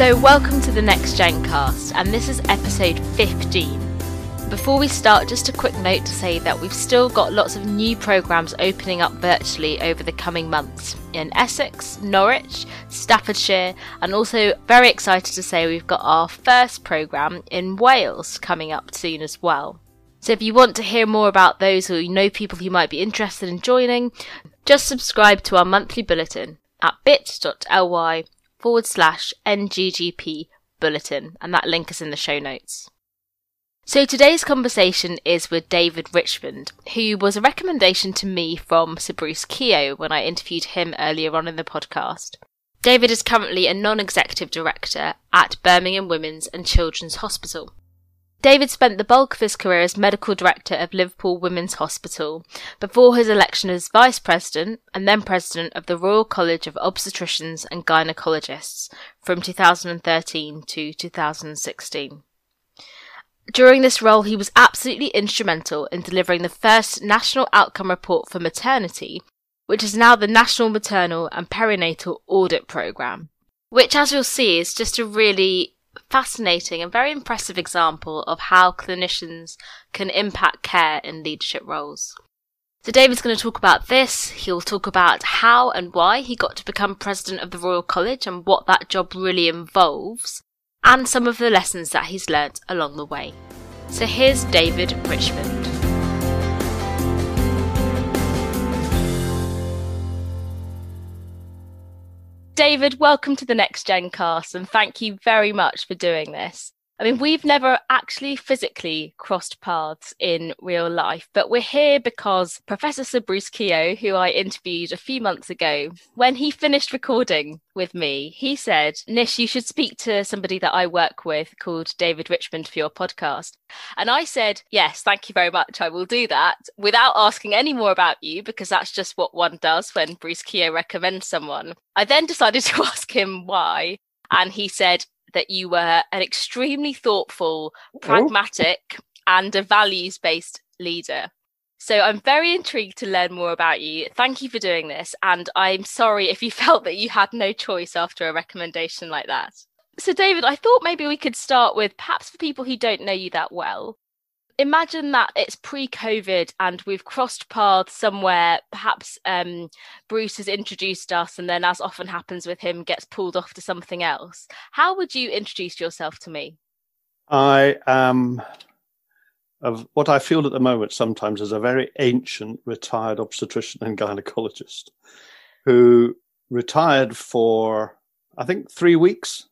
So, welcome to the Next Gen cast, and this is episode 15. Before we start, just a quick note to say that we've still got lots of new programmes opening up virtually over the coming months in Essex, Norwich, Staffordshire, and also very excited to say we've got our first programme in Wales coming up soon as well. So if you want to hear more about those or you know people who might be interested in joining, just subscribe to our monthly bulletin at bit.ly forward slash NGGP bulletin, and that link is in the show notes. So today's conversation is with David Richmond, who was a recommendation to me from Sir Bruce Keogh when I interviewed him earlier on in the podcast. David is currently a non-executive director at Birmingham Women's and Children's Hospital. David spent the bulk of his career as medical director of Liverpool Women's Hospital before his election as vice president and then president of the Royal College of Obstetricians and Gynecologists from 2013 to 2016. During this role, he was absolutely instrumental in delivering the first National Outcome Report for Maternity, which is now the National Maternal and Perinatal Audit Programme, which, as you'll see, is just a really fascinating and very impressive example of how clinicians can impact care in leadership roles. So David's going to talk about this. He'll talk about how and why he got to become president of the Royal College and what that job really involves, and some of the lessons that he's learnt along the way. So here's David Richmond. David, welcome to the Next Gen cast, and thank you very much for doing this. I mean, we've never actually physically crossed paths in real life, but we're here because Professor Sir Bruce Keogh, who I interviewed a few months ago, when he finished recording with me, he said, Nish, you should speak to somebody that I work with called David Richmond for your podcast. And I said, yes, thank you very much. I will do that without asking any more about you, because that's just what one does when Bruce Keogh recommends someone. I then decided to ask him why. And he said, that you were an extremely thoughtful, mm-hmm. pragmatic, oh. and a values based leader. So I'm very intrigued to learn more about you. Thank you for doing this. And I'm sorry if you felt that you had no choice after a recommendation like that. So, David, I thought maybe we could start with perhaps for people who don't know you that well, imagine that it's pre-COVID and we've crossed paths somewhere. Perhaps um, Bruce has introduced us, and then, as often happens with him, gets pulled off to something else. How would you introduce yourself to me? I am of what I feel at the moment sometimes as a very ancient retired obstetrician and gynecologist who retired for I think three weeks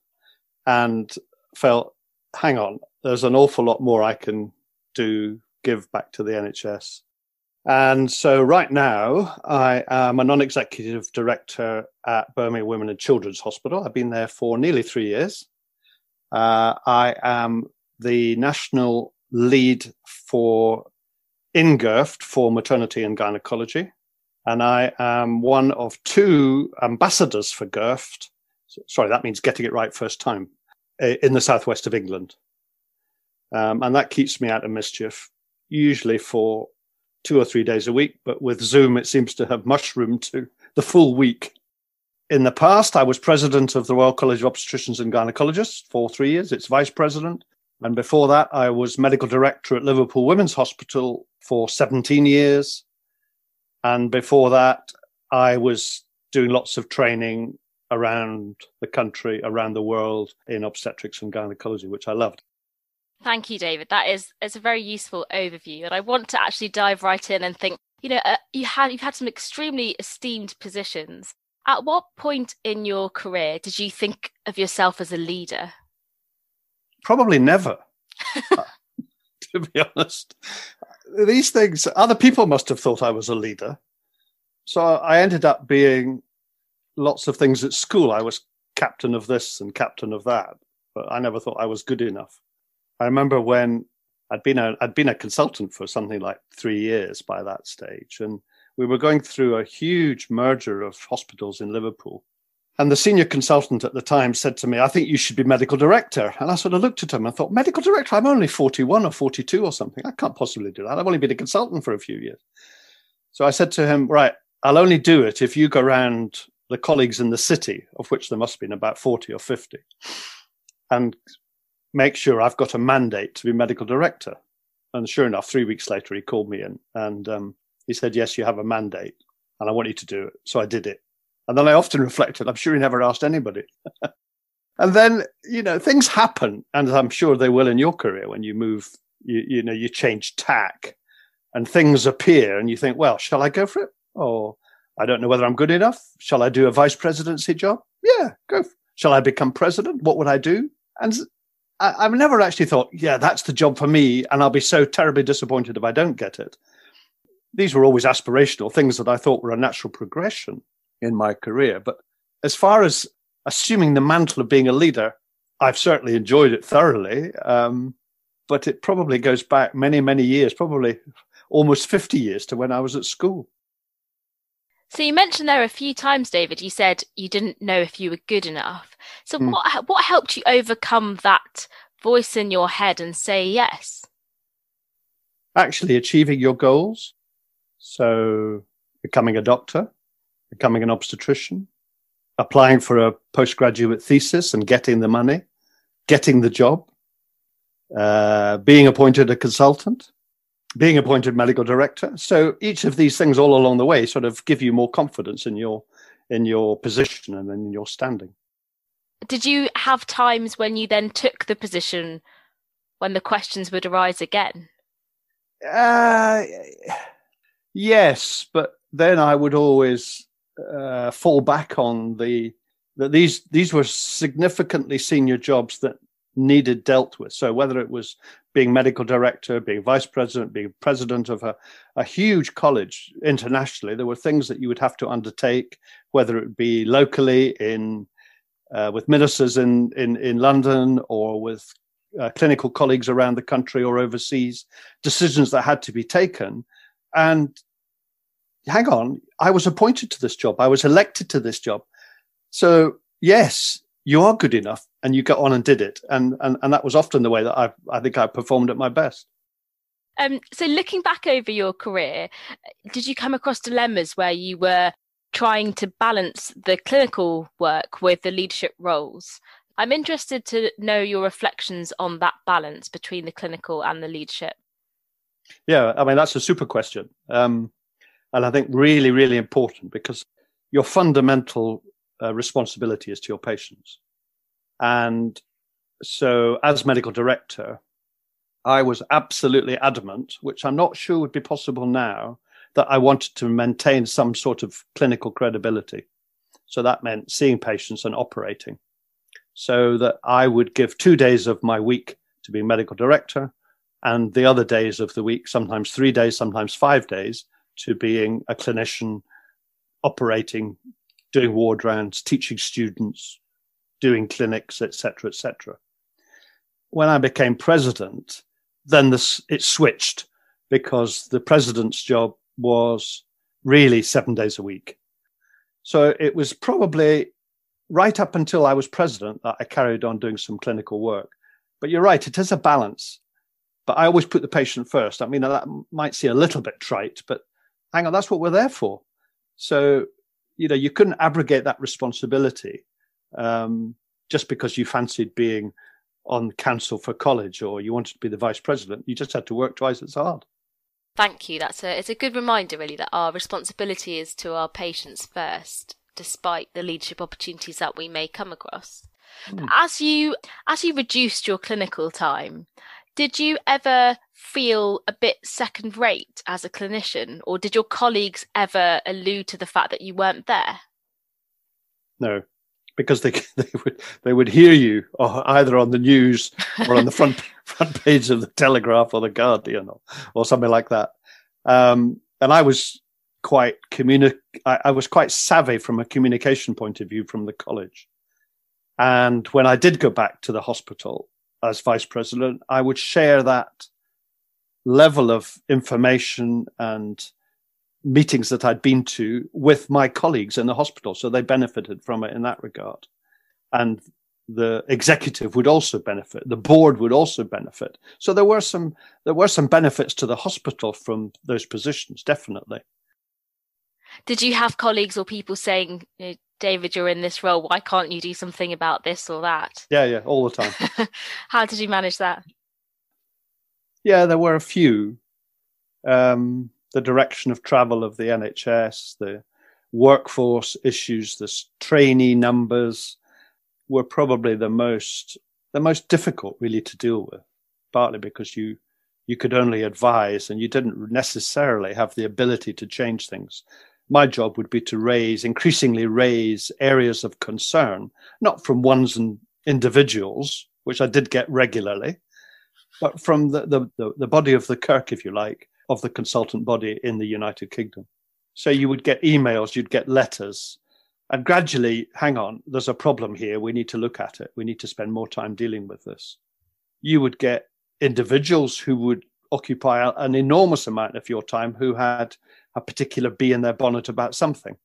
and felt, hang on, there's an awful lot more I can to give back to the NHS. And so, right now, I am a non executive director at Birmingham Women and Children's Hospital. I've been there for nearly three years. Uh, I am the national lead for in GIRFT for maternity and gynecology. And I am one of two ambassadors for GIRFT. Sorry, that means getting it right first time in the southwest of England. Um, and that keeps me out of mischief, usually for two or three days a week. But with Zoom, it seems to have mushroomed to the full week. In the past, I was president of the Royal College of Obstetricians and Gynecologists for three years, its vice president. And before that, I was medical director at Liverpool Women's Hospital for 17 years. And before that, I was doing lots of training around the country, around the world in obstetrics and gynecology, which I loved. Thank you, David. That is is a very useful overview, and I want to actually dive right in and think. You know, uh, you had you've had some extremely esteemed positions. At what point in your career did you think of yourself as a leader? Probably never. to be honest, these things other people must have thought I was a leader. So I ended up being lots of things at school. I was captain of this and captain of that, but I never thought I was good enough. I remember when I'd been a I'd been a consultant for something like three years by that stage, and we were going through a huge merger of hospitals in Liverpool. And the senior consultant at the time said to me, I think you should be medical director. And I sort of looked at him and thought, medical director? I'm only 41 or 42 or something. I can't possibly do that. I've only been a consultant for a few years. So I said to him, right, I'll only do it if you go around the colleagues in the city, of which there must have been about 40 or 50, and make sure I've got a mandate to be medical director. And sure enough, three weeks later, he called me in and um, he said, Yes, you have a mandate and I want you to do it. So I did it. And then I often reflected, I'm sure he never asked anybody. and then, you know, things happen. And I'm sure they will in your career when you move, you, you know, you change tack and things appear and you think, well, shall I go for it? Or I don't know whether I'm good enough. Shall I do a vice presidency job? Yeah, go. Shall I become president? What would I do? And I, have never actually thought, yeah, that's the job for me, and I'll be so terribly disappointed if I don't get it. These were always aspirational things that I thought were a natural progression in my career. But as far as assuming the mantle of being a leader, I've certainly enjoyed it thoroughly. Um, but it probably goes back many, many years, probably almost 50 years to when I was at school. So you mentioned there a few times, David. You said you didn't know if you were good enough. So mm. what what helped you overcome that voice in your head and say yes? Actually, achieving your goals. So becoming a doctor, becoming an obstetrician, applying for a postgraduate thesis and getting the money, getting the job, uh, being appointed a consultant, being appointed medical director. So each of these things all along the way sort of give you more confidence in your in your position and then in your standing. Did you have times when you then took the position when the questions would arise again? Uh, yes, but then I would always uh, fall back on the that these these were significantly senior jobs that needed dealt with. So whether it was being medical director, being vice president, being president of a, a huge college internationally, there were things that you would have to undertake, whether it be locally in uh, with ministers in, in, in London or with uh, clinical colleagues around the country or overseas, decisions that had to be taken. And hang on, I was appointed to this job. I was elected to this job. So yes, you are good enough and you got on and did it. And, and, and that was often the way that I, I think I performed at my best. Um, so looking back over your career, did you come across dilemmas where you were trying to balance the clinical work with the leadership roles? I'm interested to know your reflections on that balance between the clinical and the leadership. Yeah, I mean, that's a super question. Um, and I think really, really important because your fundamental uh, responsibility is to your patients. And so, as medical director, I was absolutely adamant, which I'm not sure would be possible now, that I wanted to maintain some sort of clinical credibility. So that meant seeing patients and operating. So that I would give two days of my week to be medical director and the other days of the week, sometimes three days, sometimes five days, to being a clinician operating doing ward rounds, teaching students, doing clinics, etc., etc. When I became president, then this, it switched because the president's job was really seven days a week. So it was probably right up until I was president that I carried on doing some clinical work. But you're right, it is a balance. But I always put the patient first. I mean, that might seem a little bit trite, but hang on, that's what we're there for. So you know, you couldn't abrogate that responsibility um, just because you fancied being on council for college or you wanted to be the vice president. You just had to work twice as hard. Thank you. That's a it's a good reminder, really, that our responsibility is to our patients first, despite the leadership opportunities that we may come across. Mm. As you as you reduced your clinical time, did you ever feel a bit second rate as a clinician, or did your colleagues ever allude to the fact that you weren't there? No, because they they would they would hear you either on the news or on the front front page of the Telegraph or the Guardian or, or something like that. Um, and I was quite communi- I, I was quite savvy from a communication point of view from the college. And when I did go back to the hospital, as vice president, I would share that level of information and meetings that I'd been to with my colleagues in the hospital. So they benefited from it in that regard. And the executive would also benefit. The board would also benefit. So there were some, there were some benefits to the hospital from those positions, definitely. Did you have colleagues or people saying, David, you're in this role. Why can't you do something about this or that? Yeah, yeah, all the time. How did you manage that? Yeah, there were a few. Um, the direction of travel of the NHS, the workforce issues, the trainee numbers were probably the most the most difficult really to deal with, partly because you you could only advise and you didn't necessarily have the ability to change things. My job would be to raise, increasingly raise areas of concern, not from ones and individuals, which I did get regularly, but from the, the, the, the body of the Kirk, if you like, of the consultant body in the United Kingdom. So you would get emails, you'd get letters, and gradually, hang on, there's a problem here. We need to look at it. We need to spend more time dealing with this. You would get individuals who would occupy an enormous amount of your time who had a particular bee in their bonnet about something.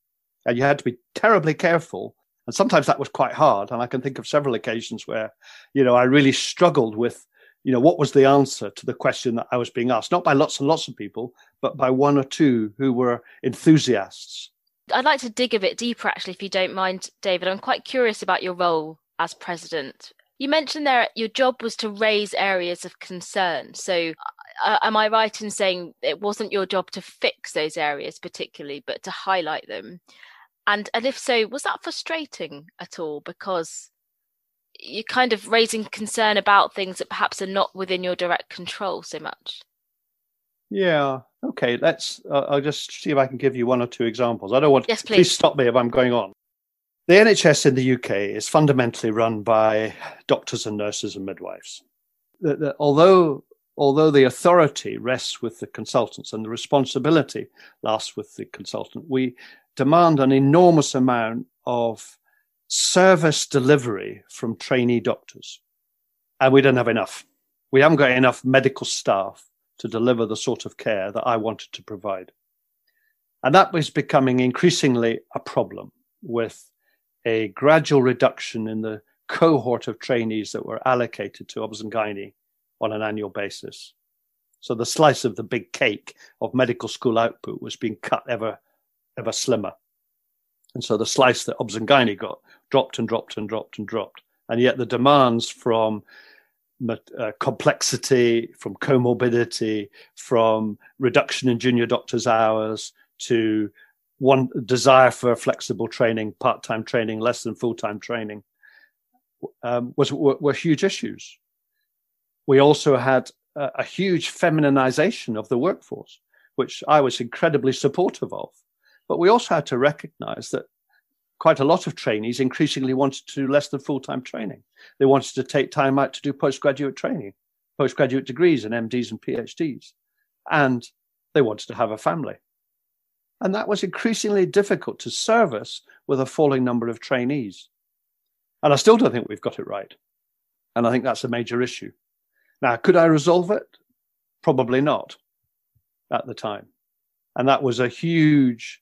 And you had to be terribly careful. And sometimes that was quite hard. And I can think of several occasions where, you know, I really struggled with, you know, what was the answer to the question that I was being asked, not by lots and lots of people, but by one or two who were enthusiasts. I'd like to dig a bit deeper, actually, if you don't mind, David. I'm quite curious about your role as president you mentioned there your job was to raise areas of concern. So, uh, am I right in saying it wasn't your job to fix those areas particularly, but to highlight them? And and if so, was that frustrating at all? Because you're kind of raising concern about things that perhaps are not within your direct control so much. Yeah. Okay. Let's. Uh, I'll just see if I can give you one or two examples. I don't want. Yes, please. Please stop me if I'm going on. The NHS in the UK is fundamentally run by doctors and nurses and midwives. The, the, although, although the authority rests with the consultants and the responsibility lasts with the consultant, we demand an enormous amount of service delivery from trainee doctors. And we don't have enough. We haven't got enough medical staff to deliver the sort of care that I wanted to provide. And that was becoming increasingly a problem with a gradual reduction in the cohort of trainees that were allocated to obs on an annual basis. So the slice of the big cake of medical school output was being cut ever, ever slimmer. And so the slice that gynae got dropped and dropped and dropped and dropped. And yet the demands from uh, complexity, from comorbidity, from reduction in junior doctors' hours to one desire for flexible training, part-time training, less than full-time training, um, was were, were, huge issues. We also had a, a huge feminization of the workforce, which I was incredibly supportive of. But we also had to recognize that quite a lot of trainees increasingly wanted to do less than full-time training. They wanted to take time out to do postgraduate training, postgraduate degrees and MDs and PhDs, and they wanted to have a family. And that was increasingly difficult to service with a falling number of trainees. And I still don't think we've got it right. And I think that's a major issue. Now, could I resolve it? Probably not at the time. And that was a huge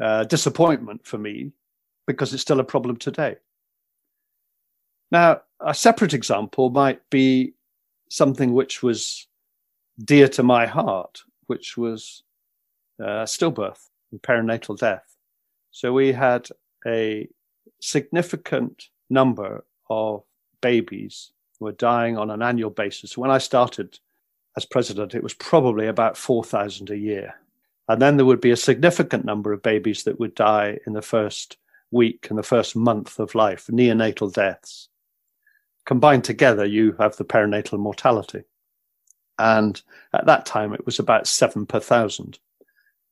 uh, disappointment for me because it's still a problem today. Now, a separate example might be something which was dear to my heart, which was uh, stillbirth and perinatal death. So we had a significant number of babies who were dying on an annual basis. When I started as president, it was probably about 4,000 a year. And then there would be a significant number of babies that would die in the first week and the first month of life, neonatal deaths. Combined together, you have the perinatal mortality. And at that time, it was about seven per thousand.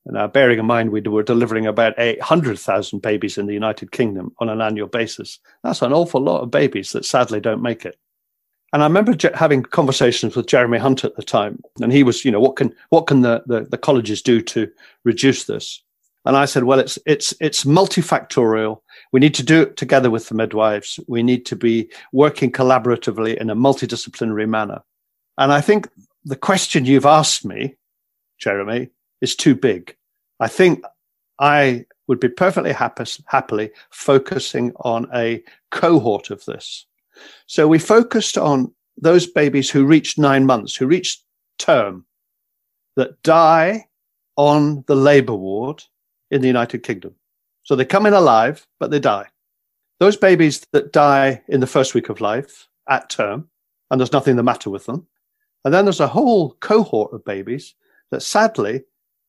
Now, bearing in mind we were delivering about 800,000 babies in the United Kingdom on an annual basis, that's an awful lot of babies that sadly don't make it. And I remember having conversations with Jeremy Hunt at the time, and he was, you know, what can what can the, the, the colleges do to reduce this? And I said, well, it's it's it's multifactorial. We need to do it together with the midwives. We need to be working collaboratively in a multidisciplinary manner. And I think the question you've asked me, Jeremy, is too big. I think I would be perfectly happy, happily focusing on a cohort of this. So we focused on those babies who reached nine months, who reached term, that die on the labor ward in the United Kingdom. So they come in alive, but they die. Those babies that die in the first week of life at term, and there's nothing the matter with them. And then there's a whole cohort of babies that sadly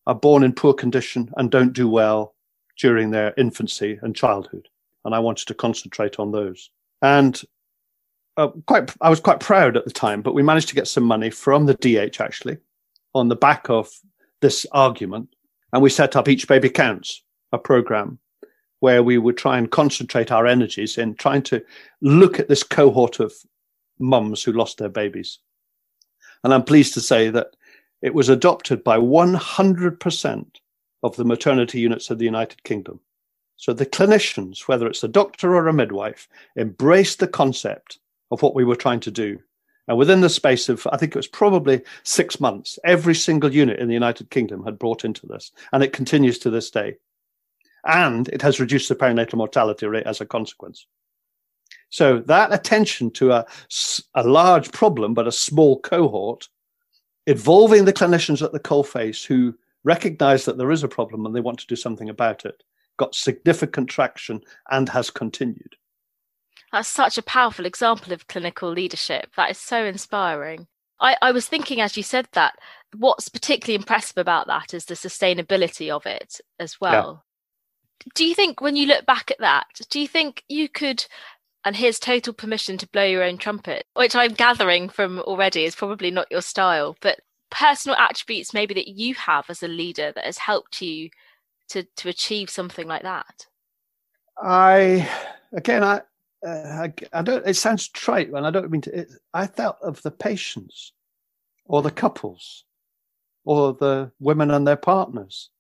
are born in poor condition and don't do well during their infancy and childhood. And I wanted to concentrate on those. And uh, quite, I was quite proud at the time, but we managed to get some money from the DH actually on the back of this argument. And we set up Each Baby Counts, a program where we would try and concentrate our energies in trying to look at this cohort of mums who lost their babies. And I'm pleased to say that it was adopted by 100% of the maternity units of the United Kingdom. So the clinicians, whether it's a doctor or a midwife, embraced the concept of what we were trying to do. And within the space of, I think it was probably six months, every single unit in the United Kingdom had brought into this. And it continues to this day. And it has reduced the perinatal mortality rate as a consequence. So that attention to a, a large problem, but a small cohort, involving the clinicians at the coalface who recognize that there is a problem and they want to do something about it, got significant traction and has continued. That's such a powerful example of clinical leadership. That is so inspiring. I, I was thinking as you said that, what's particularly impressive about that is the sustainability of it as well. Yeah. Do you think when you look back at that, do you think you could and here's total permission to blow your own trumpet, which I'm gathering from already is probably not your style, but personal attributes maybe that you have as a leader that has helped you to to achieve something like that. I again, I uh, I, I, don't. It sounds trite, and I don't mean to. It, I thought of the patients, or the couples, or the women and their partners.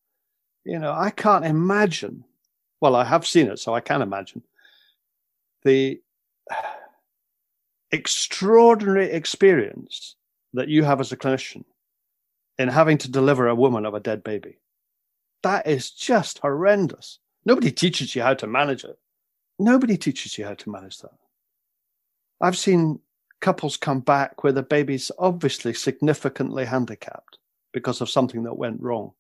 You know, I can't imagine. Well, I have seen it, so I can imagine the extraordinary experience that you have as a clinician in having to deliver a woman of a dead baby. That is just horrendous. Nobody teaches you how to manage it. Nobody teaches you how to manage that. I've seen couples come back where the baby's obviously significantly handicapped because of something that went wrong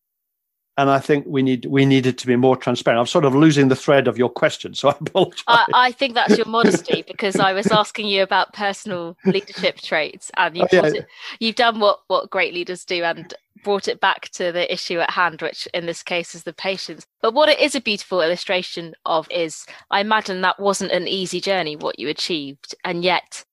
and I think we need we needed to be more transparent. I'm sort of losing the thread of your question, so I apologize. I, I think that's your modesty because I was asking you about personal leadership traits, and you've, oh, yeah. you've done what what great leaders do and brought it back to the issue at hand, which in this case is the patients. But what it is a beautiful illustration of is, I imagine that wasn't an easy journey what you achieved, and yet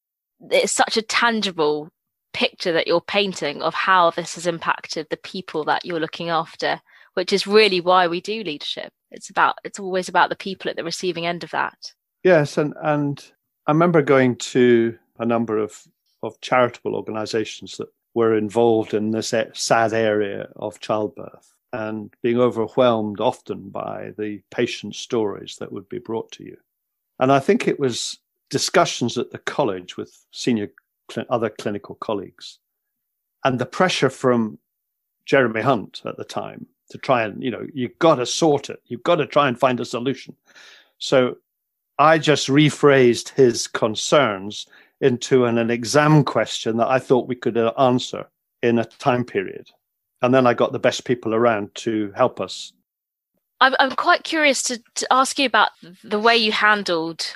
it's such a tangible picture that you're painting of how this has impacted the people that you're looking after which is really why we do leadership. It's about it's always about the people at the receiving end of that. Yes, and and I remember going to a number of of charitable organisations that were involved in this sad area of childbirth and being overwhelmed often by the patient stories that would be brought to you. And I think it was discussions at the college with senior cl- other clinical colleagues and the pressure from Jeremy Hunt at the time to try and you know you've got to sort it you've got to try and find a solution so i just rephrased his concerns into an, an exam question that i thought we could uh, answer in a time period and then i got the best people around to help us i'm, I'm quite curious to, to ask you about the way you handled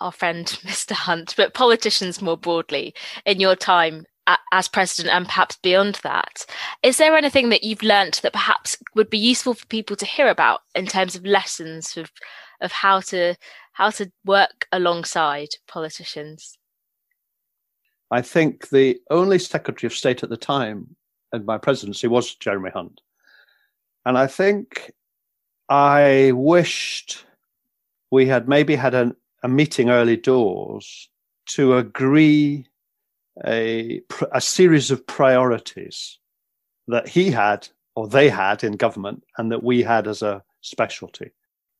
our friend mr hunt but politicians more broadly in your time as president and perhaps beyond that. Is there anything that you've learnt that perhaps would be useful for people to hear about in terms of lessons of of how to how to work alongside politicians? I think the only Secretary of State at the time in my presidency was Jeremy Hunt. And I think I wished we had maybe had a, a meeting early doors to agree a, a series of priorities that he had or they had in government and that we had as a specialty.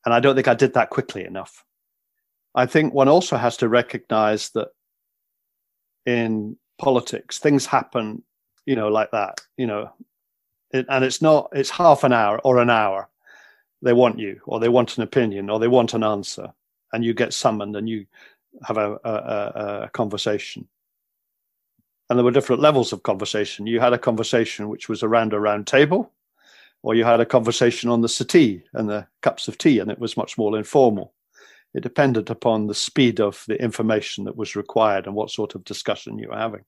And I don't think I did that quickly enough. I think one also has to recognize that in politics, things happen, you know, like that, you know, it, and it's not, it's half an hour or an hour. They want you, or they want an opinion, or they want an answer, and you get summoned and you have a, a, a conversation and there were different levels of conversation. You had a conversation which was around a round table, or you had a conversation on the settee and the cups of tea, and it was much more informal. It depended upon the speed of the information that was required and what sort of discussion you were having.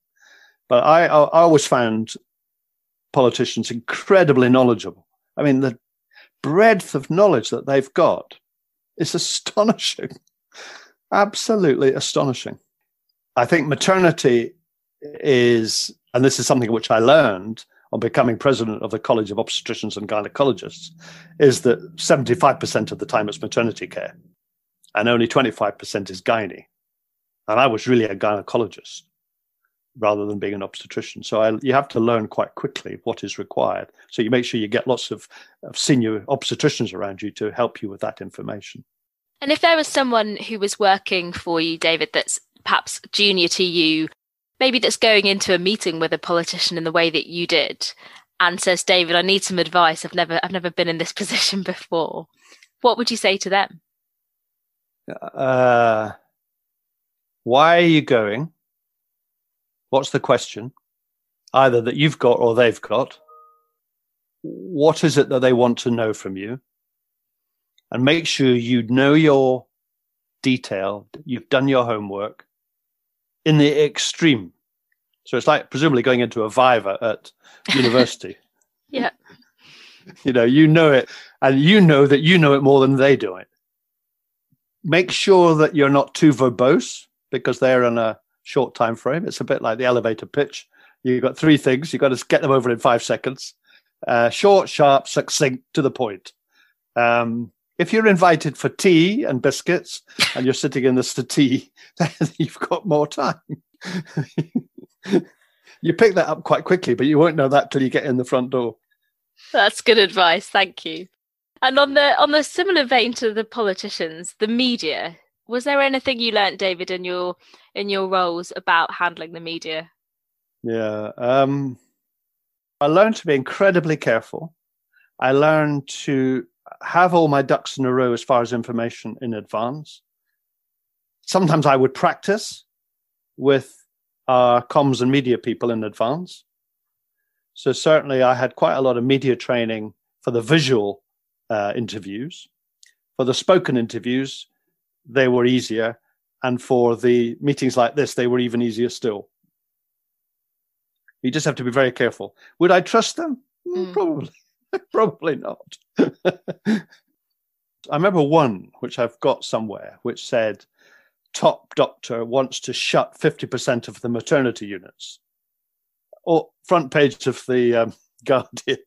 But I, I always found politicians incredibly knowledgeable. I mean, the breadth of knowledge that they've got is astonishing, absolutely astonishing. I think maternity is, and this is something which I learned on becoming president of the College of Obstetricians and Gynecologists, is that 75% of the time it's maternity care and only 25% is gynae. And I was really a gynecologist rather than being an obstetrician. So I, you have to learn quite quickly what is required. So you make sure you get lots of, of senior obstetricians around you to help you with that information. And if there was someone who was working for you, David, that's perhaps junior to you, maybe that's going into a meeting with a politician in the way that you did, and says, "David, I need some advice. I've never, I've never been in this position before." What would you say to them? Uh, why are you going? What's the question? Either that you've got or they've got. What is it that they want to know from you? And make sure you know your detail, you've done your homework in the extreme. So it's like presumably going into a Viva at university. yeah. You know, you know it, and you know that you know it more than they do it. Make sure that you're not too verbose because they're on a short time frame. It's a bit like the elevator pitch. You've got three things. You've got to get them over in five seconds. Uh, short, sharp, succinct, to the point. Um, if you're invited for tea and biscuits and you're sitting in the settee, then you've got more time. you pick that up quite quickly, but you won't know that till you get in the front door. That's good advice. Thank you. And on the on the similar vein to the politicians, the media, was there anything you learnt, David, in your in your roles about handling the media? Yeah, um, I learned to be incredibly careful. I learned to have all my ducks in a row as far as information in advance. Sometimes I would practice with our comms and media people in advance. So certainly I had quite a lot of media training for the visual uh, interviews. For the spoken interviews, they were easier. And for the meetings like this, they were even easier still. You just have to be very careful. Would I trust them? Mm. Probably. Probably not. I remember one which I've got somewhere which said, top doctor wants to shut 50% of the maternity units. Or front page of the um, Guardian,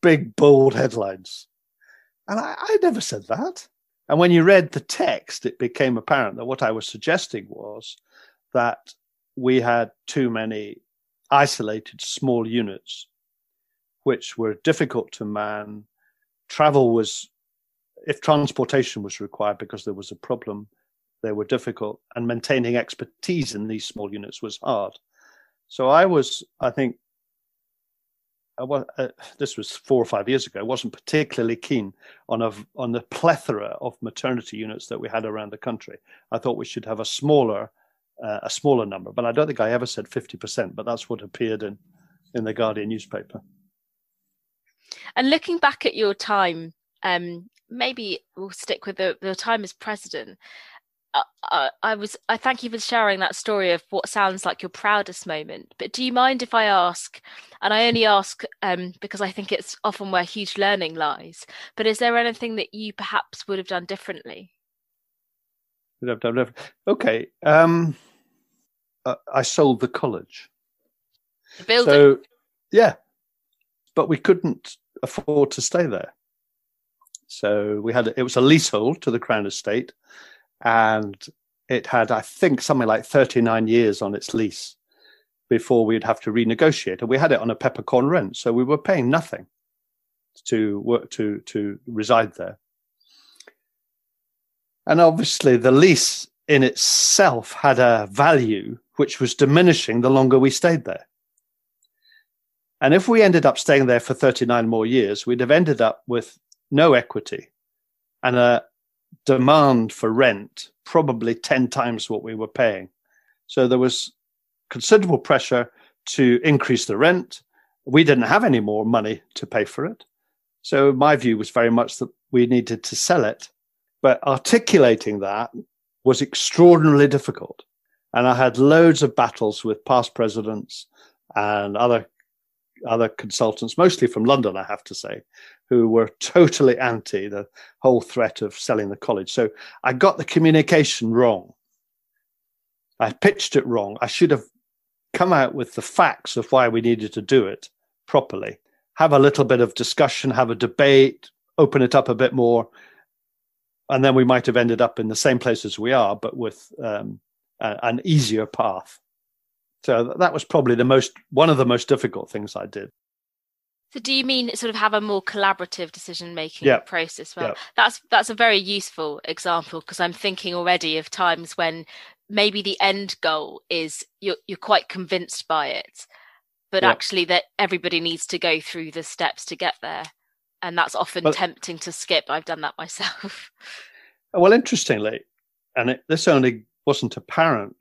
big bold headlines. And I, I never said that. And when you read the text, it became apparent that what I was suggesting was that we had too many isolated small units which were difficult to man. Travel was, if transportation was required because there was a problem, they were difficult, and maintaining expertise in these small units was hard. So I was, I think, I was, uh, this was four or five years ago. I wasn't particularly keen on a on the plethora of maternity units that we had around the country. I thought we should have a smaller uh, a smaller number, but I don't think I ever said fifty percent. But that's what appeared in in the Guardian newspaper. And looking back at your time, um, maybe we'll stick with the, the time as president. Uh, uh, I was I thank you for sharing that story of what sounds like your proudest moment. But do you mind if I ask? And I only ask um, because I think it's often where huge learning lies. But is there anything that you perhaps would have done differently? Would have done different. Okay. Um, uh, I sold the college. The building. So yeah, but we couldn't afford to stay there. So we had it was a leasehold to the Crown Estate, and it had I think something like 39 years on its lease before we'd have to renegotiate. And we had it on a peppercorn rent, so we were paying nothing to work to to reside there. And obviously, the lease in itself had a value which was diminishing the longer we stayed there. And if we ended up staying there for 39 more years, we'd have ended up with no equity and a demand for rent probably 10 times what we were paying. So there was considerable pressure to increase the rent. We didn't have any more money to pay for it. So my view was very much that we needed to sell it, but articulating that was extraordinarily difficult. And I had loads of battles with past presidents and other other consultants, mostly from London, I have to say, who were totally anti the whole threat of selling the college. So I got the communication wrong. I pitched it wrong. I should have come out with the facts of why we needed to do it properly, have a little bit of discussion, have a debate, open it up a bit more. And then we might have ended up in the same place as we are, but with um, a, an easier path. So that was probably the most one of the most difficult things I did. So do you mean sort of have a more collaborative decision making yeah. process? Well, yeah. that's that's a very useful example because I'm thinking already of times when maybe the end goal is you're you're quite convinced by it, but yeah. actually that everybody needs to go through the steps to get there, and that's often well, tempting to skip. I've done that myself. Well, interestingly, and it, this only wasn't apparent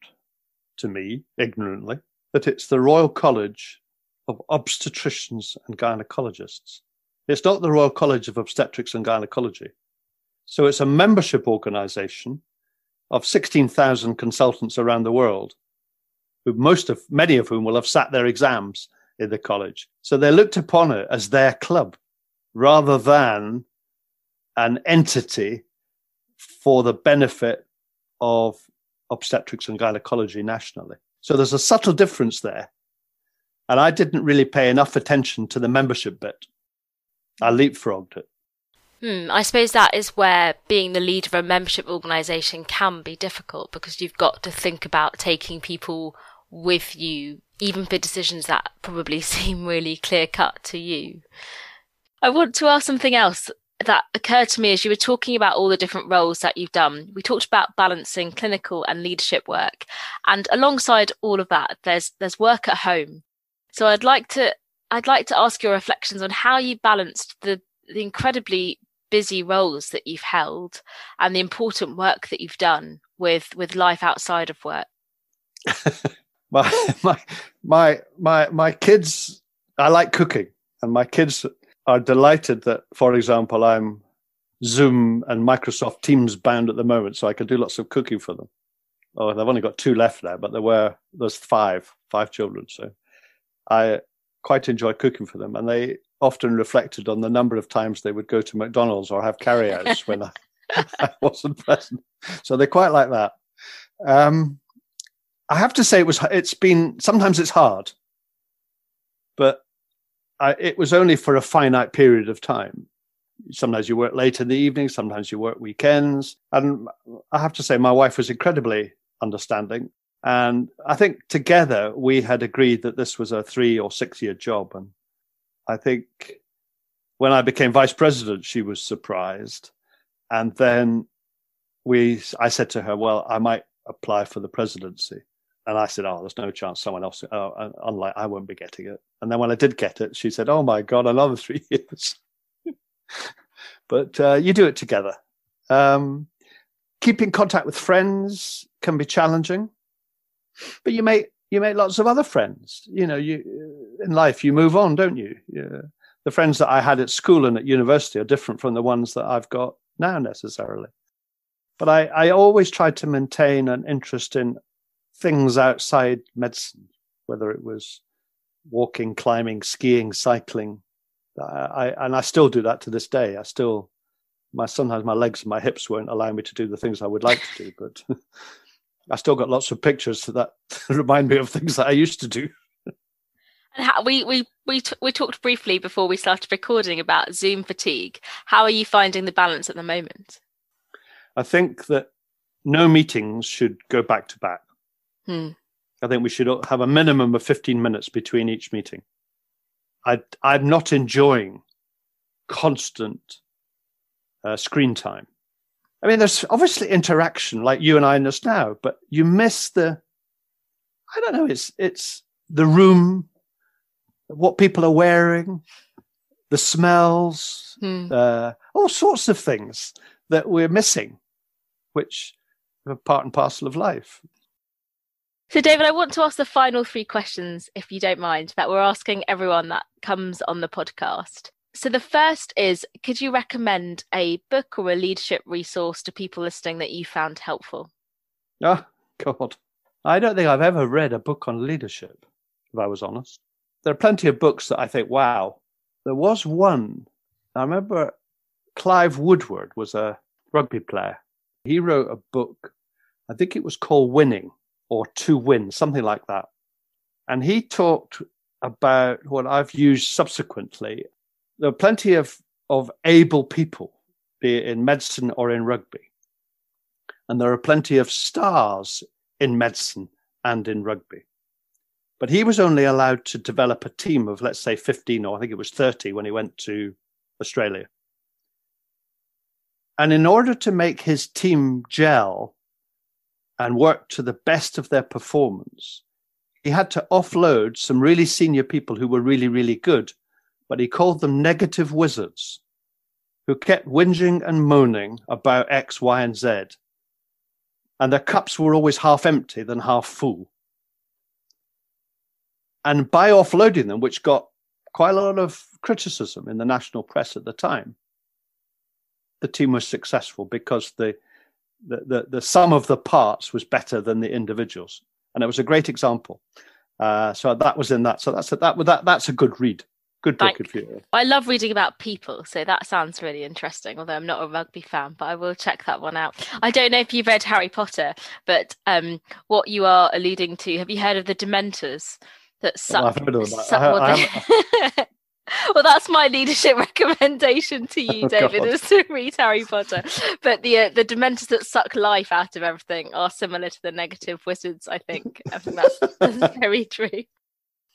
to me ignorantly that it's the Royal College of Obstetricians and Gynecologists. It's not the Royal College of Obstetrics and Gynecology. So it's a membership organization of 16,000 consultants around the world, who most of, many of whom will have sat their exams in the college. So they looked upon it as their club rather than an entity for the benefit of obstetrics and gynecology nationally. So there's a subtle difference there. And I didn't really pay enough attention to the membership bit. I leapfrogged it. Hmm, I suppose that is where being the leader of a membership organisation can be difficult because you've got to think about taking people with you, even for decisions that probably seem really clear cut to you. I want to ask something else that occurred to me as you were talking about all the different roles that you've done. We talked about balancing clinical and leadership work, and alongside all of that, there's there's work at home. So I'd like to I'd like to ask your reflections on how you balanced the the incredibly busy roles that you've held and the important work that you've done with with life outside of work. my my my my my kids I like cooking and my kids are delighted that, for example, I'm Zoom and Microsoft Teams bound at the moment, so I can do lots of cooking for them. Oh, they've only got two left now, but there were there's five, five children. So I quite enjoy cooking for them, and they often reflected on the number of times they would go to McDonald's or have carryouts when I, I, wasn't present. So they quite like that. Um, I have to say it was it's been sometimes it's hard, but I, it was only for a finite period of time. Sometimes you work late in the evening, sometimes you work weekends. And I have to say, my wife was incredibly understanding. And I think together we had agreed that this was a three or six year job. And I think when I became vice president, she was surprised. And then we, I said to her, well, I might apply for the presidency. And I said, "Oh, there's no chance someone else. Oh, unlike I won't be getting it." And then when I did get it, she said, "Oh my God, another three years." but uh, you do it together. Um, keeping contact with friends can be challenging, but you make you make lots of other friends. You know, you in life you move on, don't you? Yeah. The friends that I had at school and at university are different from the ones that I've got now necessarily. But I, I always tried to maintain an interest in things outside medicine, whether it was walking, climbing, skiing, cycling. I, and I still do that to this day. I still, my sometimes my legs and my hips won't allow me to do the things I would like to do, but I still got lots of pictures that remind me of things that I used to do. And how, we we we t- we talked briefly before we started recording about Zoom fatigue. How are you finding the balance at the moment? I think that no meetings should go back to back. Hmm. I think we should have a minimum of 15 minutes between each meeting. I, I'm not enjoying constant uh, screen time. I mean, there's obviously interaction like you and I in this now, but you miss the, I don't know, it's, it's the room, what people are wearing, the smells, hmm. uh, all sorts of things that we're missing, which are part and parcel of life. So, David, I want to ask the final three questions, if you don't mind, that we're asking everyone that comes on the podcast. So the first is could you recommend a book or a leadership resource to people listening that you found helpful? Oh, God. I don't think I've ever read a book on leadership, if I was honest. There are plenty of books that I think, wow. There was one. I remember Clive Woodward was a rugby player. He wrote a book, I think it was called Winning or To Win, something like that. And he talked about what I've used subsequently. There are plenty of, of able people, be it in medicine or in rugby. And there are plenty of stars in medicine and in rugby. But he was only allowed to develop a team of, let's say, 15 or I think it was 30 when he went to Australia. And in order to make his team gel and work to the best of their performance, he had to offload some really senior people who were really, really good, but he called them negative wizards who kept whinging and moaning about X, Y, and Z. And their cups were always half empty than half full. And by offloading them, which got quite a lot of criticism in the national press at the time, the team was successful because the, the, the, the sum of the parts was better than the individuals and it was a great example. Uh, so that was in that. So that's a, that that that's a good read. Good book if you. I love reading about people, so that sounds really interesting. Although I'm not a rugby fan, but I will check that one out. I don't know if you've read Harry Potter, but um, what you are alluding to, have you heard of the Dementors that suck? Well, I've heard of that. Suck, I, I, well, that's my leadership recommendation to you, oh, David, is to read Harry Potter. But the uh, the Dementors that suck life out of everything are similar to the negative wizards. I think. I think that's, that's very true.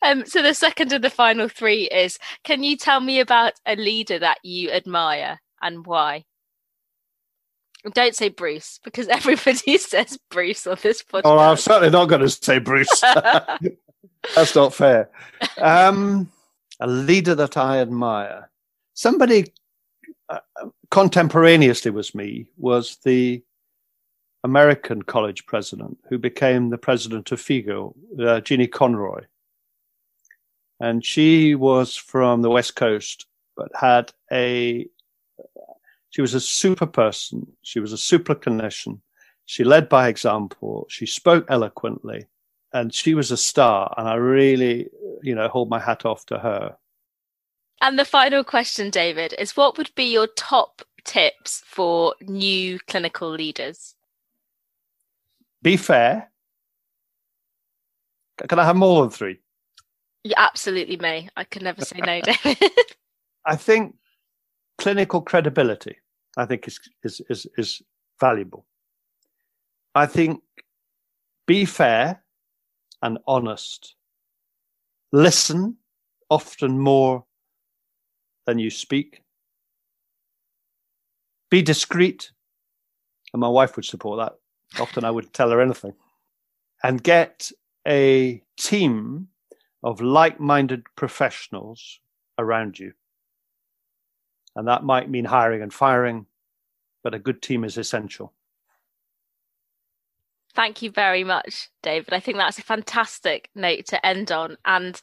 Um, so the second of the final three is: Can you tell me about a leader that you admire and why? Don't say Bruce because everybody says Bruce on this podcast. Oh, I'm certainly not going to say Bruce. That's not fair. Um, a leader that I admire. Somebody uh, contemporaneously with me was the American college president who became the president of FIGO, uh, Jeanne Conry. And she was from the West Coast, but had a, she was a super person. She was a super clinician. She led by example. She spoke eloquently and she was a star. And I really, you know, hold my hat off to her. And the final question, David, is what would be your top tips for new clinical leaders? Be fair. Can I have more than three? You absolutely may. I can never say no, David. I think clinical credibility, I think, is, is, is, is valuable. I think be fair and honest. Listen often more than you speak. Be discreet. And my wife would support that. Often I would tell her anything. And get a team of like minded professionals around you. And that might mean hiring and firing, but a good team is essential. Thank you very much, David. I think that's a fantastic note to end on. And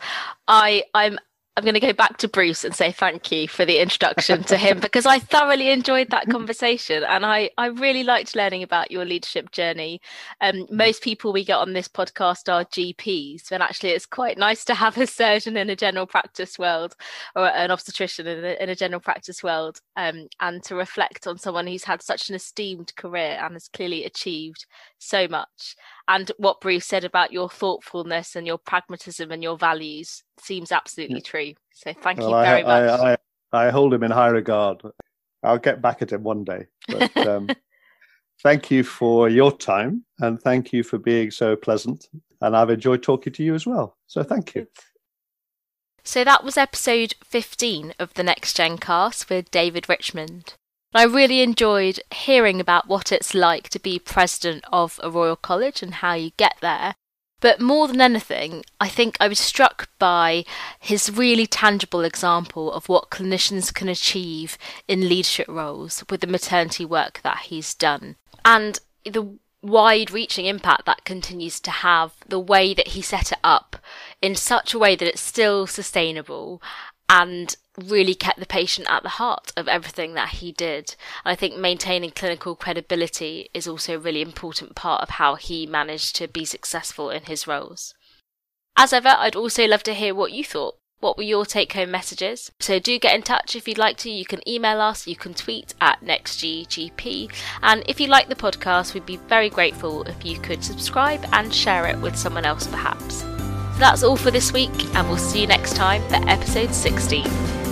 I, I'm I'm going to go back to Bruce and say thank you for the introduction to him because I thoroughly enjoyed that conversation and I, I really liked learning about your leadership journey. Um, most people we get on this podcast are GPs, and actually, it's quite nice to have a surgeon in a general practice world or an obstetrician in a, in a general practice world um, and to reflect on someone who's had such an esteemed career and has clearly achieved so much and what Bruce said about your thoughtfulness and your pragmatism and your values seems absolutely true. So thank well, you very I, much. I, I, I, hold him in high regard. I'll get back at him one day. But um, thank you for your time and thank you for being so pleasant. And I've enjoyed talking to you as well. So thank you. So that was episode 15 of the Next Gen cast with David Richmond. I really enjoyed hearing about what it's like to be president of a Royal College and how you get there. But more than anything, I think I was struck by his really tangible example of what clinicians can achieve in leadership roles with the maternity work that he's done. And the wide reaching impact that continues to have, the way that he set it up in such a way that it's still sustainable and really kept the patient at the heart of everything that he did. And I think maintaining clinical credibility is also a really important part of how he managed to be successful in his roles. As ever, I'd also love to hear what you thought. What were your take home messages? So do get in touch if you'd like to. You can email us, you can tweet at NextGenGP. And if you like the podcast, we'd be very grateful if you could subscribe and share it with someone else perhaps. That's all for this week, and we'll see you next time for episode 16.